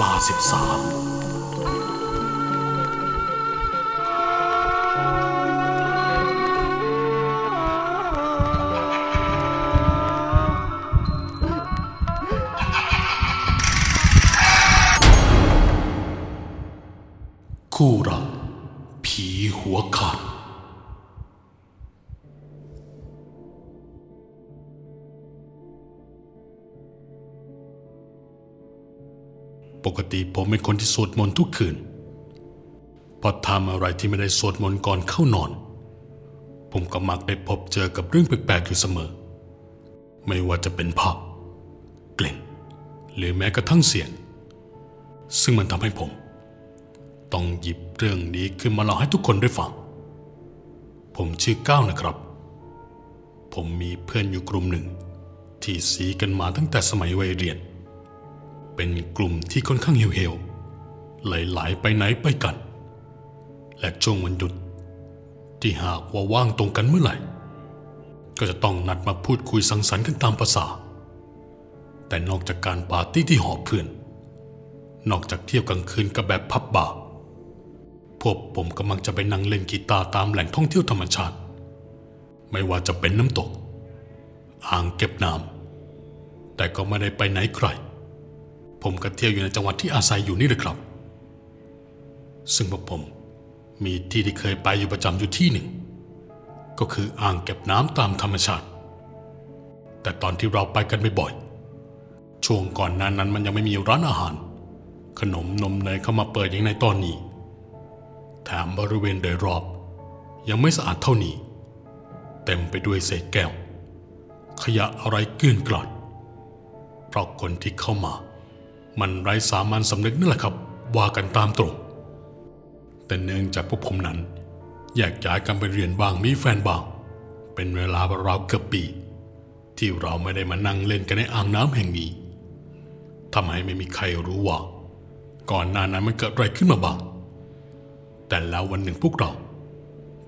ลาสิบสาม ปกติผมเป็นคนที่สวดมนต์ทุกคืน พอทำอะไรที่ไม่ได้สวดมนต์ก่อนเข้านอน ผมก็มักได้พบเจอกับเรื่องแปลกๆอยู่เสมอ ไม่ว่าจะเป็นภาพกลิ่นหรือแม้กระทั่งเสียง ซึ่งมันทำให้ผม ต้องหยิบเรื่องนี้ขึ้นมาเล่าให้ทุกคนได้ฟัง ผมชื่อก้าวนะครับ ผมมีเพื่อนอยู่กลุ่มหนึ่ง ที่สีกันมาตั้งแต่สมัยวัยเรียน เป็นกลุ่มที่ค่อนข้างเหี่ยวๆไหลๆไปไหนไปกัน และช่วงวันหยุด ที่หากว่าว่างตรงกันเมื่อไหร่ ก็จะต้องนัดมาพูดคุยสังสรรค์กันตามประษา แต่นอกจากการปาร์ตี้ที่หอเพื่อน นอกจากเที่ยวกลางคืนกับแบบพับบาร์พวกผมกำลังจะไปนั่งเล่นกีตาร์ตามแหล่งท่องเที่ยวธรรมชาติ ไม่ว่าจะเป็นน้ำตก อ่างเก็บน้ำแต่ก็ไม่ได้ไปไหนไกล ผมก็เที่ยวอยู่ในจังหวัดที่อาศัยอยู่นี่เลยครับ ซึ่งพวกผมมีที่ที่เคยไปอยู่ประจำอยู่ที่หนึ่ง ก็คืออ่างเก็บน้ำตามธรรมชาติ แต่ตอนที่เราไปกันบ่อยๆช่วงก่อนนั้นนั้นมันยังไม่มีร้านอาหาร ขนมนมเนยเข้ามาเปิดอย่างในตอนนี้แถมบริเวณโดยรอบ ยังไม่สะอาดเท่านี้ เต็มไปด้วยเศษแก้ว ขยะอะไรเกลื่อนกลาดเพราะคนที่เข้ามา มันไร้สามัญสำนึกนั่นแหละครับ ว่ากันตามตรง แต่เนื่องจากพวกผมนั้นแยกย้ายกันไปเรียนบ้างมีแฟนบ้าง เป็นเวลาราวเกือบปี ที่เราไม่ได้มานั่งเล่นกันในอ่างน้ำแห่งนี้ทำให้ไม่มีใครรู้ว่า ก่อนหน้านั้นมันเกิดอะไรขึ้นมาบ้าง แต่แล้ววันหนึ่งพวกเรา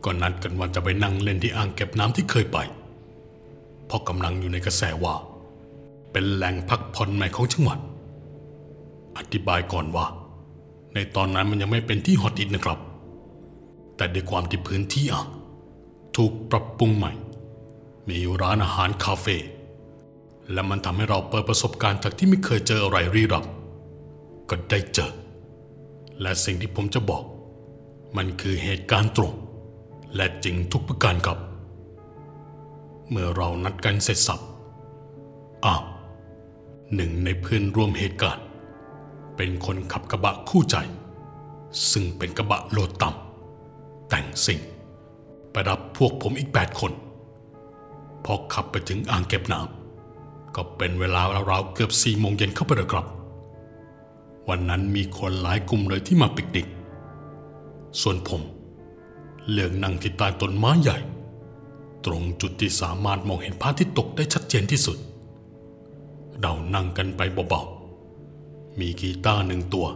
ก็นัดกันว่าจะไปนั่งเล่นที่อ่างเก็บน้ำที่เคยไปเพราะกำลังอยู่ในกระแสว่า เป็นแหล่งพักผ่อนใหม่ของจังหวัด อธิบายก่อนว่า ในตอนนั้นมันยังไม่เป็นที่ฮอตฮิตนะครับ แต่ด้วยความที่พื้นที่อ่างถูกปรับปรุงใหม่ มีร้านอาหารคาเฟ่และมันทำให้เราเปิดประสบการณ์จากที่ไม่เคยเจออะไรรีรับ ก็ได้เจอ และสิ่งที่ผมจะบอก มันคือเหตุการณ์ตรง และจริงทุกประการครับ เมื่อเรานัดกันเสร็จสับอ้าวหนึ่งในเพื่อนร่วมเหตุการณ์ เป็นคนขับกระบะคู่ใจ ซึ่งเป็นกระบะโลดต่ำแต่งสิ่ง ไปรับพวกผมอีกแปดคน พอขับไปถึงอ่างเก็บน้ำก็เป็นเวลาราวๆเกือบสี่โมงเย็นเข้าไปแล้วครับ วันนั้นมีคนหลายกลุ่มเลยที่มาปิกนิก ส่วนผมเลือกนั่งที่ใต้ต้นไม้ใหญ่ ตรงจุดที่สามารถมองเห็นพระอาทิตย์ตกได้ชัดเจนที่สุด เรานั่งกันไปเบาๆ มีกีตาร์หนึ่งตัว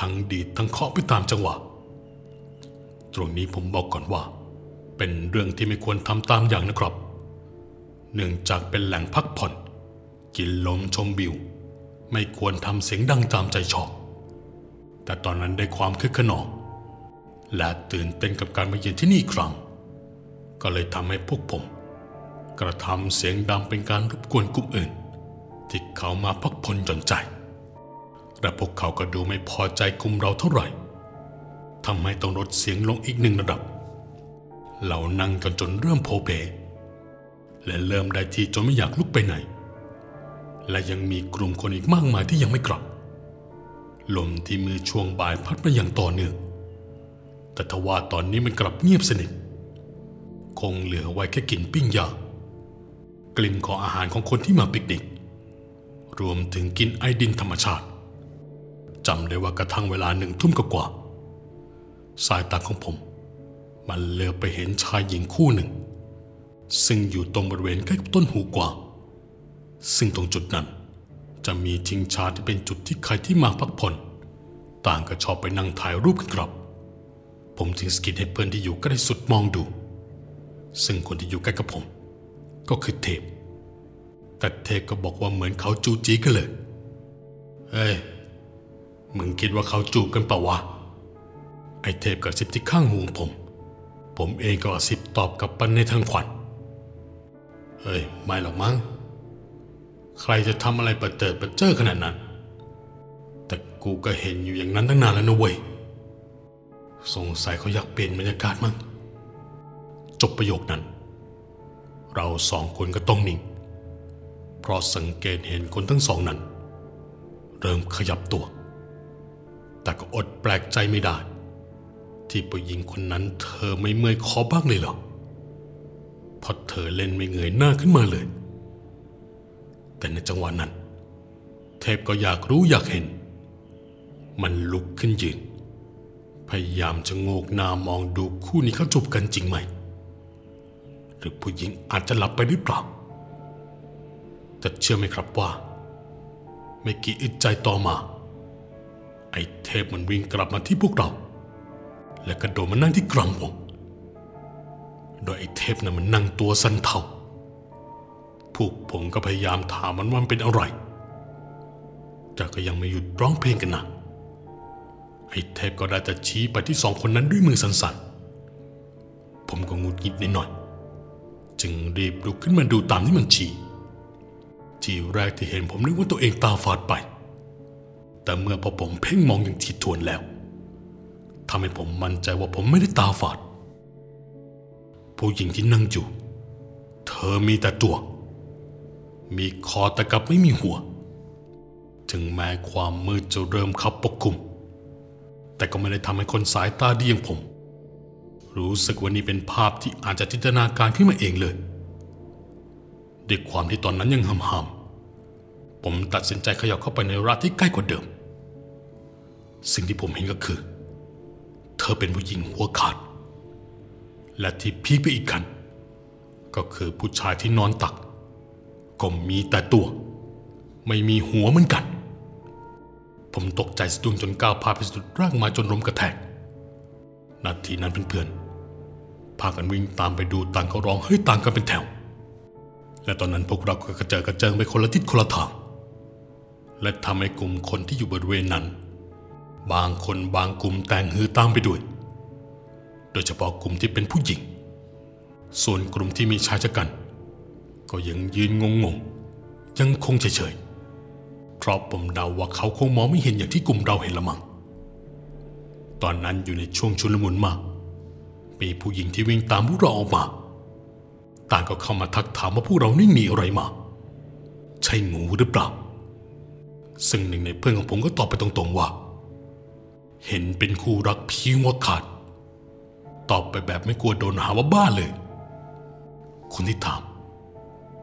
ทั้งดีดทั้งเคาะไปตามจังหวะ ตรงนี้ผมบอกก่อนว่า เป็นเรื่องที่ไม่ควรทำตามอย่างนะครับ เนื่องจากเป็นแหล่งพักผ่อน กินลมชมวิว ไม่ควรทำเสียงดังตามใจชอบ แต่ตอนนั้นได้ความคึกขนองและตื่นเต้นกับการมาเยือนที่นี่ครั้ง ก็เลยทำให้พวกผม กระทำเสียงดังเป็นการรบกวนกลุ่มอื่น ที่เขามาพักผ่อนหย่อนใจ และพวกเขาก็ดูไม่พอใจกลุ่มเราเท่าไหร่ทำให้ต้องลดเสียงลงอีกหนึ่งระดับ เรานั่งกันจนเริ่มโผเพและเริ่มได้ที่จนไม่อยากลุกไปไหน และยังมีกลุ่มคนอีกมากมายที่ยังไม่กลับ ลมที่มือช่วงบ่ายพัดมาอย่างต่อเนื่อง แต่ทว่าตอนนี้มันกลับเงียบสนิท คงเหลือไว้แค่กลิ่นปิ้งย่างกลิ่นของอาหารของคนที่มาปิกนิก รวมถึงกลินไอดินธรรมชาติ จำได้ว่ากระทั่งเวลาหนึ่งทุ่มกว่า สายตาของผม มันเลือไปเห็นชายหญิงคู่หนึ่ง ซึ่งอยู่ตรงบริเวณใกล้กับต้นหูกวางซึ่งตรงจุดนั้น จะมีชิงชาที่เป็นจุดที่ใครที่มาพักผ่อนต่างก็ชอบไปนั่งถ่ายรูปกันครับ ผมจึงสกิดให้เพื่อนที่อยู่ใกล้สุดมองดู ซึ่งคนที่อยู่ใกล้กับผม ก็คือเทพ แต่เทพก็บอกว่าเหมือนเขาจูจีกันเลย เฮ้ย มึงคิดว่าเขาจูบกันปะวะ ไอเทพกระซิบที่ข้างหูผม ผมเองก็กระซิบตอบกลับปันในทางขวัญ เฮ้ย ไม่หรอกมั้ง ใครจะทำอะไรประเจิดประเจอขนาดนั้น แต่กูก็เห็นอยู่อย่างนั้นตั้งนานแล้วนะเว้ย สงสัยเขาอยากเปลี่ยนบรรยากาศมั้ง จบประโยคนั้น เราสองคนก็ต้องนิ่ง เพราะสังเกตเห็นคนทั้งสองนั้น เริ่มขยับตัว แต่ก็อดแปลกใจไม่ได้ ที่ผู้หญิงคนนั้นเธอไม่เมื่อยคอบ้างเลยเหรอเพราะเธอเล่นไม่เงยหน้าขึ้นมาเลย แต่ในจังหวะนั้น เทพก็อยากรู้อยากเห็น มันลุกขึ้นยืน พยายามจะโงกหน้ามองดูคู่นี้เขาจูบกันจริงไหม หรือผู้หญิงอาจจะหลับไปหรือเปล่าแต่เชื่อไหมครับว่า ไม่กี่อึดใจต่อมา ไอ้เทพมันวิ่งกลับมาที่พวกเรา และกระโดดมานั่งที่กลางวง โดยไอ้เทพนั้นมันนั่งตัวสั่นเทาพวกผมก็พยายามถามมันว่ามันเป็นอะไร แต่ก็ยังไม่หยุดร้องเพลงกันนะไอ้เทพก็ได้แต่ชี้ไปที่สองคนนั้นด้วยมือสั่นๆผมก็งุดหงิดนิดหน่อย จึงรีบลุกขึ้นมาดูตามที่มันชี้ ทีแรกที่เห็นผมนึกว่าตัวเองตาฝาดไป แต่เมื่อพอผมเพ่งมองอย่างถี่ถ้วนแล้วทำให้ผมมั่นใจว่าผมไม่ได้ตาฝาด ผู้หญิงที่นั่งอยู่ เธอมีแต่ตัว มีคอแต่กลับไม่มีหัว ถึงแม้ความมืดจะเริ่มข้าปกคลุม แต่ก็ไม่ได้ทำให้คนสายตาดีอย่างผม รู้สึกว่านี่เป็นภาพที่อาจจะจินตนาการขึ้นมาเองเลยด้วยความที่ตอนนั้นยังหำๆ ผมตัดสินใจขยับเข้าไปในร้านที่ใกล้กว่าเดิม สิ่งที่ผมเห็นก็คือ เธอเป็นผู้หญิงหัวขาด และที่พีคไปอีกกันก็คือผู้ชายที่นอนตัก ก็มีแต่ตัว ไม่มีหัวเหมือนกัน ผมตกใจสะดุ้งจนก้าวพาไปสุดร่างมาจนล้มกระแทกนาทีนั้นเพื่อนๆพากันวิ่งตามไปดูต่างก็ร้องเฮ้ยต่างกันเป็นแถว และตอนนั้นพวกเราก็กระเจิงกระเจิงไปคนละทิศคนละทาง และทำให้กลุ่มคนที่อยู่บริเวณนั้น บางคนบางกลุ่มแต่งฮือตามไปด้วย โดยเฉพาะกลุ่มที่เป็นผู้หญิง ส่วนกลุ่มที่มีชายชะกัน ก็ยังยืนงงงๆยังคงเฉยๆเพราะผมเดาว่าเขาคงมองไม่เห็นอย่างที่กลุ่มเราเห็นละมัง้งตอนนั้นอยู่ในช่วงชุลมุนมากมีผู้หญิงที่วิ่งตามพวกเราออกมาต่างก็เข้ามาทักถามว่าพวกเรานี่หนีอะไรมา ใช่งูหรือเปล่า ซึ่งหนึ่งในเพื่อนของผมก็ตอบไปตรงๆว่า เห็นเป็นคู่รักพีหัวขาด ตอบไปแบบไม่กลัวโดนหาว่าบ้าเลย คนที่ถาม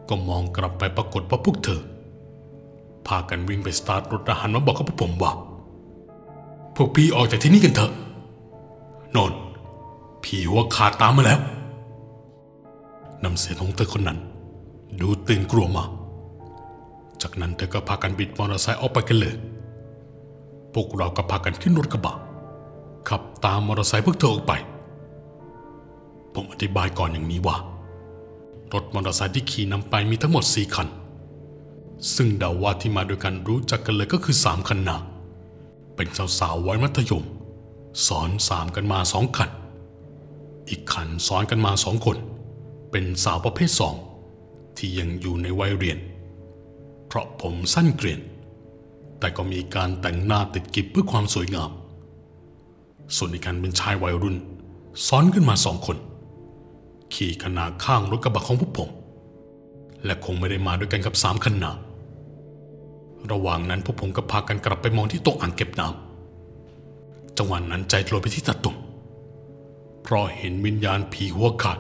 ก็มองกลับไปปรากฏว่าพวกเธอ พากันวิ่งไปสตาร์ทรถอาหารมาบอกกับพวกผมว่า พวกพี่ออกจากที่นี่กันเถอะนนผีหัวขาดตามมาแล้วนำเสียงของเธอคนนั้น ดูตื่นกลัวมาก จากนั้นเธอก็พากันบิดมอเตอร์ไซค์ออกไปกันเลย พวกเราก็พากันขึ้นรถกระบะ ขับตามมอเตอร์ไซค์พวกเธอออกไป ผมอธิบายก่อนอย่างนี้ว่า รถมอเตอร์ไซค์ที่ขี่นำไปมีทั้งหมดสี่คัน ซึ่งเดาว่าที่มาด้วยกันรู้จักกันเลยก็คือสามคันนาเป็นสาวๆวัยมัธยมซ้อนสามกันมาสองคัน อีกคันซ้อนกันมาสองคน เป็นสาวประเภทสองที่ยังอยู่ในวัยเรียน เพราะผมสั้นเกรียน แต่ก็มีการแต่งหน้าติดกิบเพื่อความสวยงาม ส่วนอีกคันเป็นชายวัยรุ่น ซ้อนขึ้นมาสองคน ขี่ขนาข้างรถกระบะของพวกผม และคงไม่ได้มาด้วยกันกับสามคันนาระหว่างนั้นพวกผมก็พากันกลับไปมองที่โต๊ะอ่างเก็บน้ำจังหวะนั้นใจโกรไปที่ตาตุ่มเพราะเห็นวิญญาณผีหัวขาด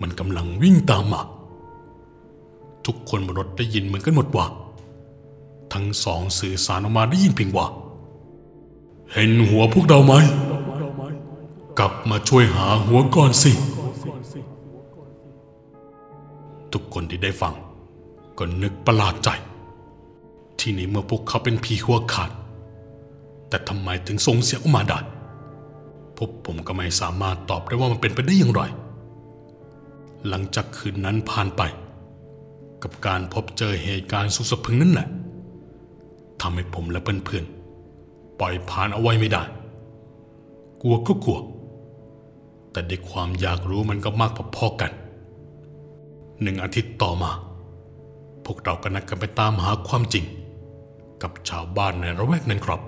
มันกำลังวิ่งตามมา ทุกคนบนรถได้ยินเหมือนกันหมดว่า ทั้งสองสื่อสารออกมาได้ยินเพียงว่า เห็นหัวพวกเราไหม กลับมาช่วยหาหัวก่อนสิ ทุกคนที่ได้ฟัง ก็นึกประหลาดใจ ที่นี้เมื่อพวกเขาเป็นผีหัวขาด แต่ทำไมถึงส่งเสียงออกมาได้พวกผมก็ไม่สามารถตอบได้ว่ามันเป็นไปได้อย่างไร หลังจากคืนนั้นผ่านไป กับการพบเจอเหตุการณ์สุดสะพรึงนั่นแหละทำให้ผมและเพื่อนๆปล่อยผ่านเอาไว้ไม่ได้ กลัวก็กลัว แต่ด้วยความอยากรู้มันก็มากพอๆกัน หนึ่งอาทิตย์ต่อมา พวกเราก็นัดกันไปตามหาความจริง กับชาวบ้านในระแวกนั้นครับ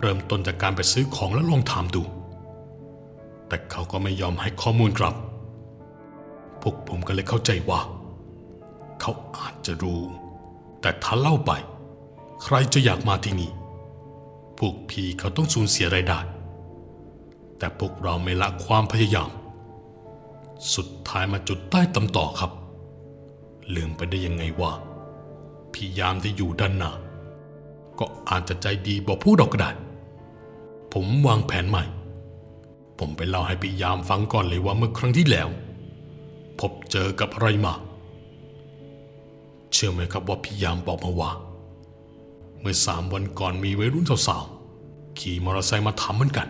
เริ่มต้นจากการไปซื้อของและลองถามดู แต่เขาก็ไม่ยอมให้ข้อมูลครับ พวกผมก็เลยเข้าใจว่า เขาอาจจะรู้ แต่ถ้าเล่าไป ใครจะอยากมาที่นี่ พวกพีเขาต้องสูญเสียรายได้ แต่พวกเราไม่ละความพยายาม สุดท้ายมาจุดใต้ตำต่อครับ ลืมไปได้ยังไงว่าพี่ยามที่อยู่ด้านหน้าก็อาจจะใจดีบอกพวกเราก็ได้ ผมวางแผนใหม่ ผมไปเล่าให้พี่ยามฟังก่อนเลยว่าเมื่อครั้งที่แล้ว พบเจอกับอะไรมา เชื่อไหมครับว่าพี่ยามบอกมาว่า เมื่อสามวันก่อนมีวัยรุ่นสาวๆขี่มอเตอร์ไซค์มาถามเหมือนกัน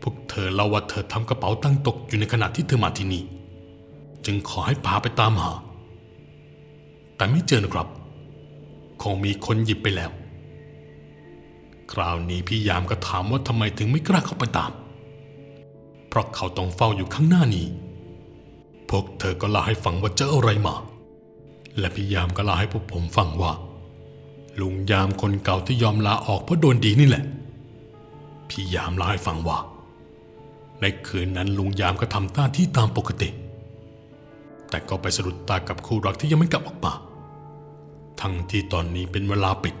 พวกเธอเล่าว่าเธอทำกระเป๋าตั้งตกอยู่ในขณะที่เธอมาที่นี่ จึงขอให้พาไปตามหา แต่ไม่เจอนะครับ คงมีคนหยิบไปแล้ว คราวนี้พี่ยามก็ถามว่าทำไมถึงไม่กล้าเข้าไปตาม เพราะเขาต้องเฝ้าอยู่ข้างหน้านี้ พวกเธอก็เล่าให้ฟังว่าเจออะไรมา และพี่ยามก็เล่าให้พวกผมฟังว่า ลุงยามคนเก่าที่ยอมลาออกเพราะโดนดีนี่แหละ พี่ยามเล่าให้ฟังว่า ในคืนนั้นลุงยามก็ทำหน้าที่ตามปกติ แต่ก็ไปสะดุดตากับคู่รักที่ยังไม่กลับออกมา ทั้งที่ตอนนี้เป็นเวลาปิด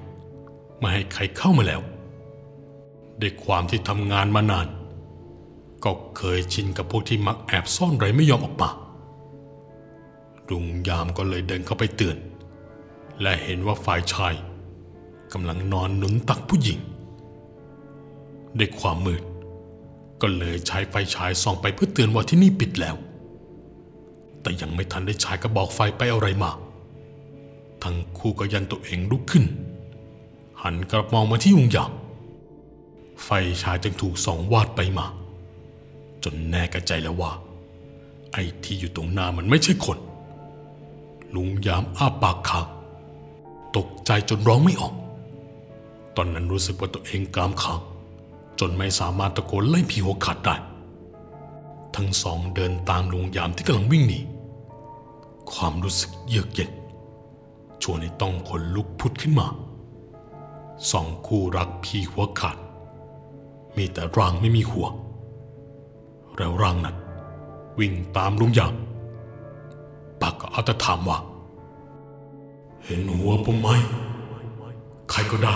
ไม่ให้ใครเข้ามาแล้วด้วยความที่ทำงานมานาน ก็เคยชินกับพวกที่มักแอบซ่อนไรไม่ยอมออกมา ลุงยามก็เลยเดินเข้าไปเตือน และเห็นว่าฝ่ายชายกำลังนอนหนุนตักผู้หญิงด้วยความมืด ก็เลยใช้ไฟฉายส่องไปเพื่อเตือนว่าที่นี่ปิดแล้ว แต่ยังไม่ทันได้ฉายกระบอกไฟไปอะไรมา ทั้งคู่ก็ยันตัวเองลุกขึ้น หันกลับมองมาที่ลุงยามไฟฉายจึงถูกส่องวาดไปมา จนแน่กระใจแล้วว่า ไอ้ที่อยู่ตรงหน้ามันไม่ใช่คน ลุงยามอ้าปากค้างตกใจจนร้องไม่ออก ตอนนั้นรู้สึกว่าตัวเองกามค้างจนไม่สามารถตะโกนไล่ผีหัวขาดได้ ทั้งสองเดินตามลุงยามที่กำลังวิ่งหนี ความรู้สึกเยือกเย็นชวนให้ต้องขนลุกพุดขึ้นมา สองคู่รักพี่หัวขาด มีแต่ร่างไม่มีหัว แล้วร่างนั้นวิ่งตามลุงยาม ปากก็เอาแต่ถามว่า เห็นหัวผมไหม ใครก็ได้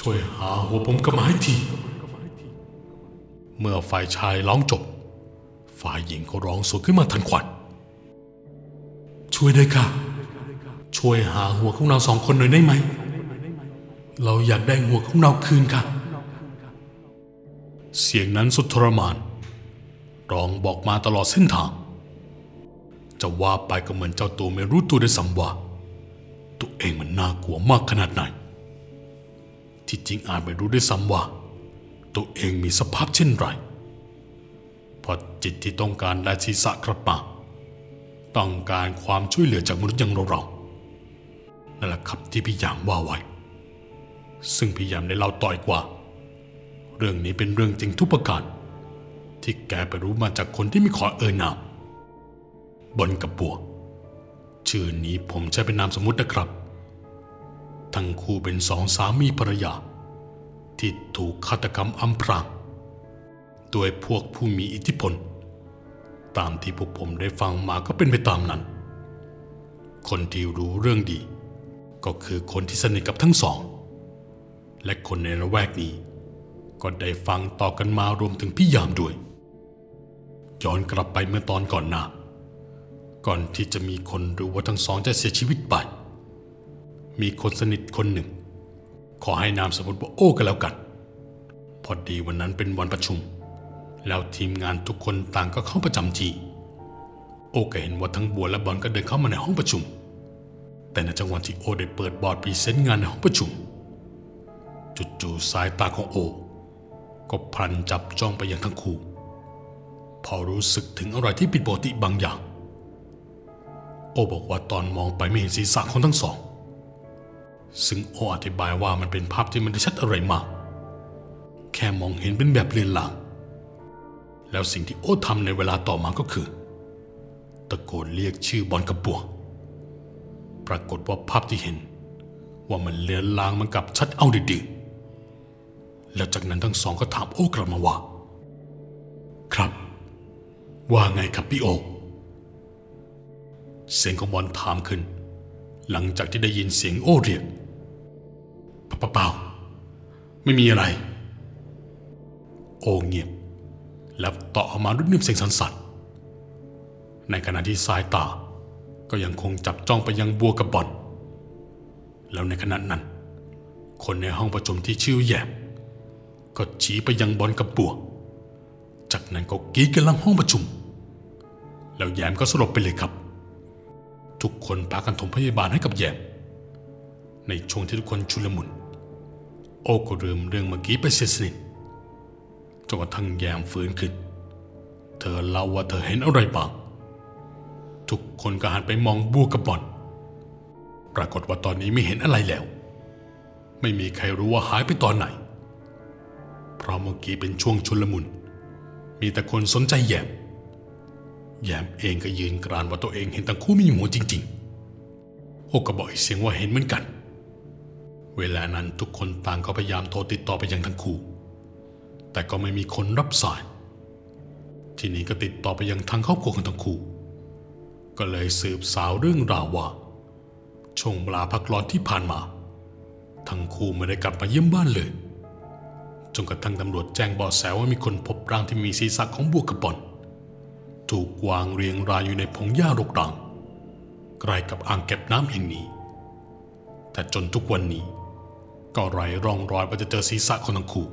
ช่วยหาหัวผมกลับมาให้ที เมื่อฝ่ายชายร้องจบ ฝ่ายหญิงก็ร้องสวนขึ้นมาทันควันช่วยด้วยค่ะ ช่วยหาหัวของเราสองคนหน่อยได้ไหม เราอยากได้หัวของเราคืนค่ะ เสียงนั้นสุดทรมาน ร้องบอกมาตลอดเส้นทาง จะว่าไปก็เหมือนเจ้าตัวไม่รู้ตัวด้วยซ้ำว่า ตัวเองมันน่ากลัวมากขนาดไหน ที่จริงอาจไม่รู้ด้วยซ้ำว่า ตัวเองมีสภาพเช่นไรเพราะจิตที่ต้องการได้ศีรษะกระปาต้องการความช่วยเหลือจากมนุษย์อย่างเราๆนั่นแหละครับที่พี่ยามว่าไว้ ซึ่งพี่ยามได้เล่าต่อยกว่า เรื่องนี้เป็นเรื่องจริงทุกประการ ที่แกไปรู้มาจากคนที่ไม่ขอเอ่ยนาม บนกับบัว ชื่อนี้ผมใช้เป็นนามสมมุตินะครับ ทั้งคู่เป็นสองสามีภรรยา ที่ถูกฆาตกรรมอำพรางโดยพวกผู้มีอิทธิพล ตามที่พวกผมได้ฟังมาก็เป็นไปตามนั้น คนที่รู้เรื่องดี ก็คือคนที่สนิทกับทั้งสอง และคนในละแวกนี้ ก็ได้ฟังต่อกันมารวมถึงพี่ยามด้วย ย้อนกลับไปเมื่อตอนก่อนหน้า ก่อนที่จะมีคนรู้ว่าทั้งสองจะเสียชีวิตไป มีคนสนิทคนหนึ่ง ขอให้นามสมมติว่าโอ้กันแล้วกัน พอดีวันนั้นเป็นวันประชุม แล้วทีมงานทุกคนต่างก็เข้าประจำที่ โอก็เห็นว่าทั้งบัวและบอลก็เดินเข้ามาในห้องประชุม แต่ในจังหวะที่โอได้เปิดบอร์ด present งานในห้องประชุม จู่ๆสายตาของโอ ก็พลันจับจ้องไปยังทั้งคู่ พอรู้สึกถึงอะไรที่ผิดปกติบางอย่าง โอบอกว่าตอนมองไปไม่เห็นศีรษะของทั้งสอง ซึ่งโออธิบายว่ามันเป็นภาพที่มันได้ชัดอะไรมาก แค่มองเห็นเป็นแบบเลือนลาง แล้วสิ่งที่โอทำในเวลาต่อมาก็คือ ตะโกนเรียกชื่อบอลกระบัว ปรากฏว่าภาพที่เห็น ว่ามันเลือนลางมันกลับชัดเอาดีๆ แล้วจากนั้นทั้งสองก็ถามโอกลับมาว่า ครับ ว่าไงครับพี่โอ เสียงของบอลถามขึ้น หลังจากที่ได้ยินเสียงโอ้เรียกเปล่าเปล่าไม่มีอะไร โอเงียบ แล้วต่อออกมาด้วยน้ำเสียงสั่นในขณะที่สายตา ก็ยังคงจับจ้องไปยังบัวกับบอลแล้วในขณะนั้น คนในห้องประชุมที่ชื่อแยมก็ชี้ไปยังบอลกับบัว จากนั้นก็กรีดกันลังห้องประชุม แล้วแยมก็สลบไปเลยครับ ทุกคนพากันถมพยาบาลให้กับแยม ในช่วงที่ทุกคนชุลมุน โอก็ลืมเรื่องเมื่อกี้ไปเสียสนิทจนกระทั่งแยมฟื้นขึ้น เธอเล่าว่าเธอเห็นอะไรบ้าง ทุกคนก็หันไปมองบัวกับบอลปรากฏว่าตอนนี้ไม่เห็นอะไรแล้ว ไม่มีใครรู้ว่าหายไปตอนไหน เพราะเมื่อกี้เป็นช่วงชุลมุน มีแต่คนสนใจแยม แยมเองก็ยืนกรานว่าตัวเองเห็นทั้งคู่มีหัวจริง ๆ โอก็บอกอีกเสียงว่าเห็นเหมือนกัน เวลานั้นทุกคนต่างก็พยายามโทรติดต่อไปยังทั้งคู่ แต่ก็ไม่มีคนรับสาย ทีนี้ก็ติดต่อไปยังทางครอบครัวของทั้งคู่ ก็เลยสืบสาวเรื่องราวว่าช่วงเวลาพักร้อนที่ผ่านมา ทั้งคู่ไม่ได้กลับมาเยี่ยมบ้านเลยจนกระทั่งตำรวจแจ้งเบาะแสว่ามีคนพบร่างที่มีศีรษะของบัวกระบอน ถูกวางเรียงรายอยู่ในพงหญ้ารกรังใกล้กับอ่างเก็บน้ำแห่งนี้ แต่จนทุกวันนี้ ก็ไร้ร่องรอยว่าจะเจอศีรษะของทั้งคู่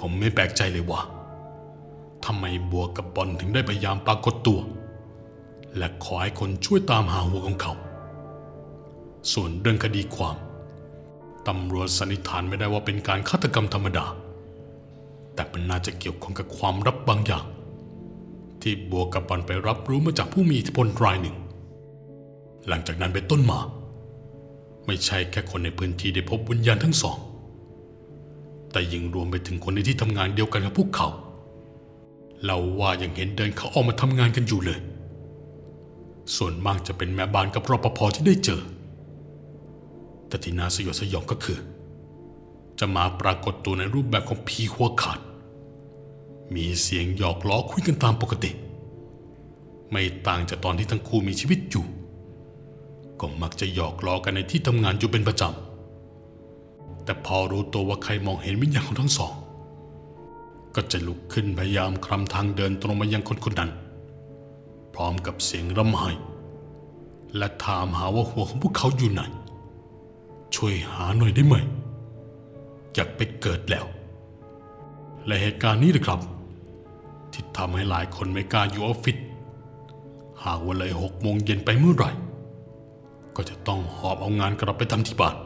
ผมไม่แปลกใจเลยว่าทำไมบัวกับบอลถึงได้พยายามปรากฏตัว และขอให้คนช่วยตามหาหัวของเขา ส่วนเรื่องคดีความตำรวจสันนิษฐานไม่ได้ว่าเป็นการฆาตกรรมธรรมดา แต่มันน่าจะเกี่ยวข้องกับความลับบางอย่าง ที่บัวกับบอลไปรับรู้มาจากผู้มีอิทธิพลรายหนึ่ง หลังจากนั้นเป็นต้นมา ไม่ใช่แค่คนในพื้นที่ได้พบวิญญาณทั้งสอง แต่ยังรวมไปถึงคนในที่ทำงานเดียวกันกับพวกเขาเราว่ายังเห็นเดินเขาออกมาทำงานกันอยู่เลย ส่วนมากจะเป็นแม่บ้านกับรปภที่ได้เจอ แต่ที่น่าสยดสยองก็คือ จะมาปรากฏตัวในรูปแบบของผีหัวขาด มีเสียงหยอกล้อคุยกันตามปกติ ไม่ต่างจากตอนที่ทั้งคู่มีชีวิตอยู่ ก็มักจะหยอกล้อกันในที่ทำงานอยู่เป็นประจำ แต่พอรู้ตัวว่าใครมองเห็นวิญญาณของทั้งสอง ก็จะลุกขึ้นพยายามคลำทางเดินตรงมายังคนคนนั้น พร้อมกับเสียงร่ำไห้และถามหาว่าหัวของพวกเขาอยู่ไหน ช่วยหาหน่อยได้ไหมอยากไปเกิดแล้ว และเหตุการณ์นี้นะครับ ที่ทำให้หลายคนไม่กล้าอยู่ออฟฟิศหากว่าเลยหกโมงเย็นไปเมื่อไหร่ ก็จะต้องหอบเอางานกลับไปทำที่บ้าน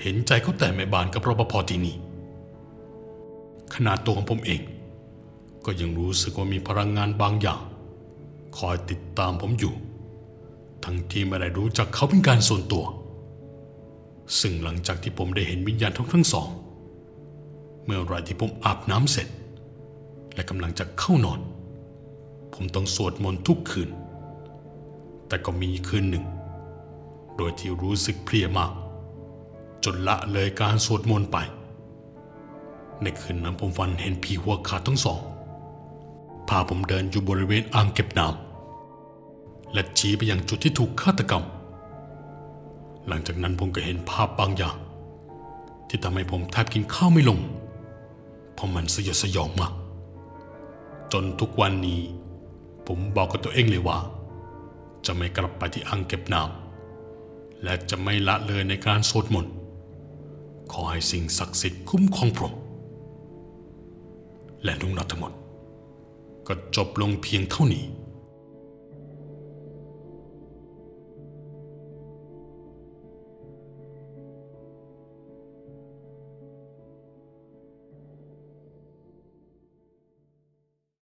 เห็นใจเขาแต่แม่บ้านกับรปภที่นี่ขนาดตัวของผมเอง ก็ยังรู้สึกว่ามีพลังงานบางอย่าง คอยติดตามผมอยู่ ทั้งที่ไม่ได้รู้จักเขาเป็นการส่วนตัว ซึ่งหลังจากที่ผมได้เห็นวิญญาณทั้งทั้งสอง เมื่อไรที่ผมอาบน้ำเสร็จ และกำลังจะเข้านอน ผมต้องสวดมนต์ทุกคืน แต่ก็มีคืนหนึ่ง โดยที่รู้สึกเพลียมาก จนละเลยการสวดมนต์ไป ในคืนนั้นผมฝันเห็นผีหัวขาดทั้งสอง พาผมเดินอยู่บริเวณอ่างเก็บน้ำและชี้ไปยังจุดที่ถูกฆาตกรรม หลังจากนั้นผมก็เห็นภาพบางอย่าง ที่ทำให้ผมแทบกินข้าวไม่ลงเพราะมันสยดสยองมาก นทุกวันนี้ ผมบอกกับตัวเองเลยว่า จะไม่กลับไปที่อ่างเก็บน้ำและจะไม่ละเลยในการสวดมนต์ขอให้สิ่งศักดิ์สิทธิ์คุ้มครองผม และนุ่งนับทั้งหมด ก็จบลงเพียงเท่านี้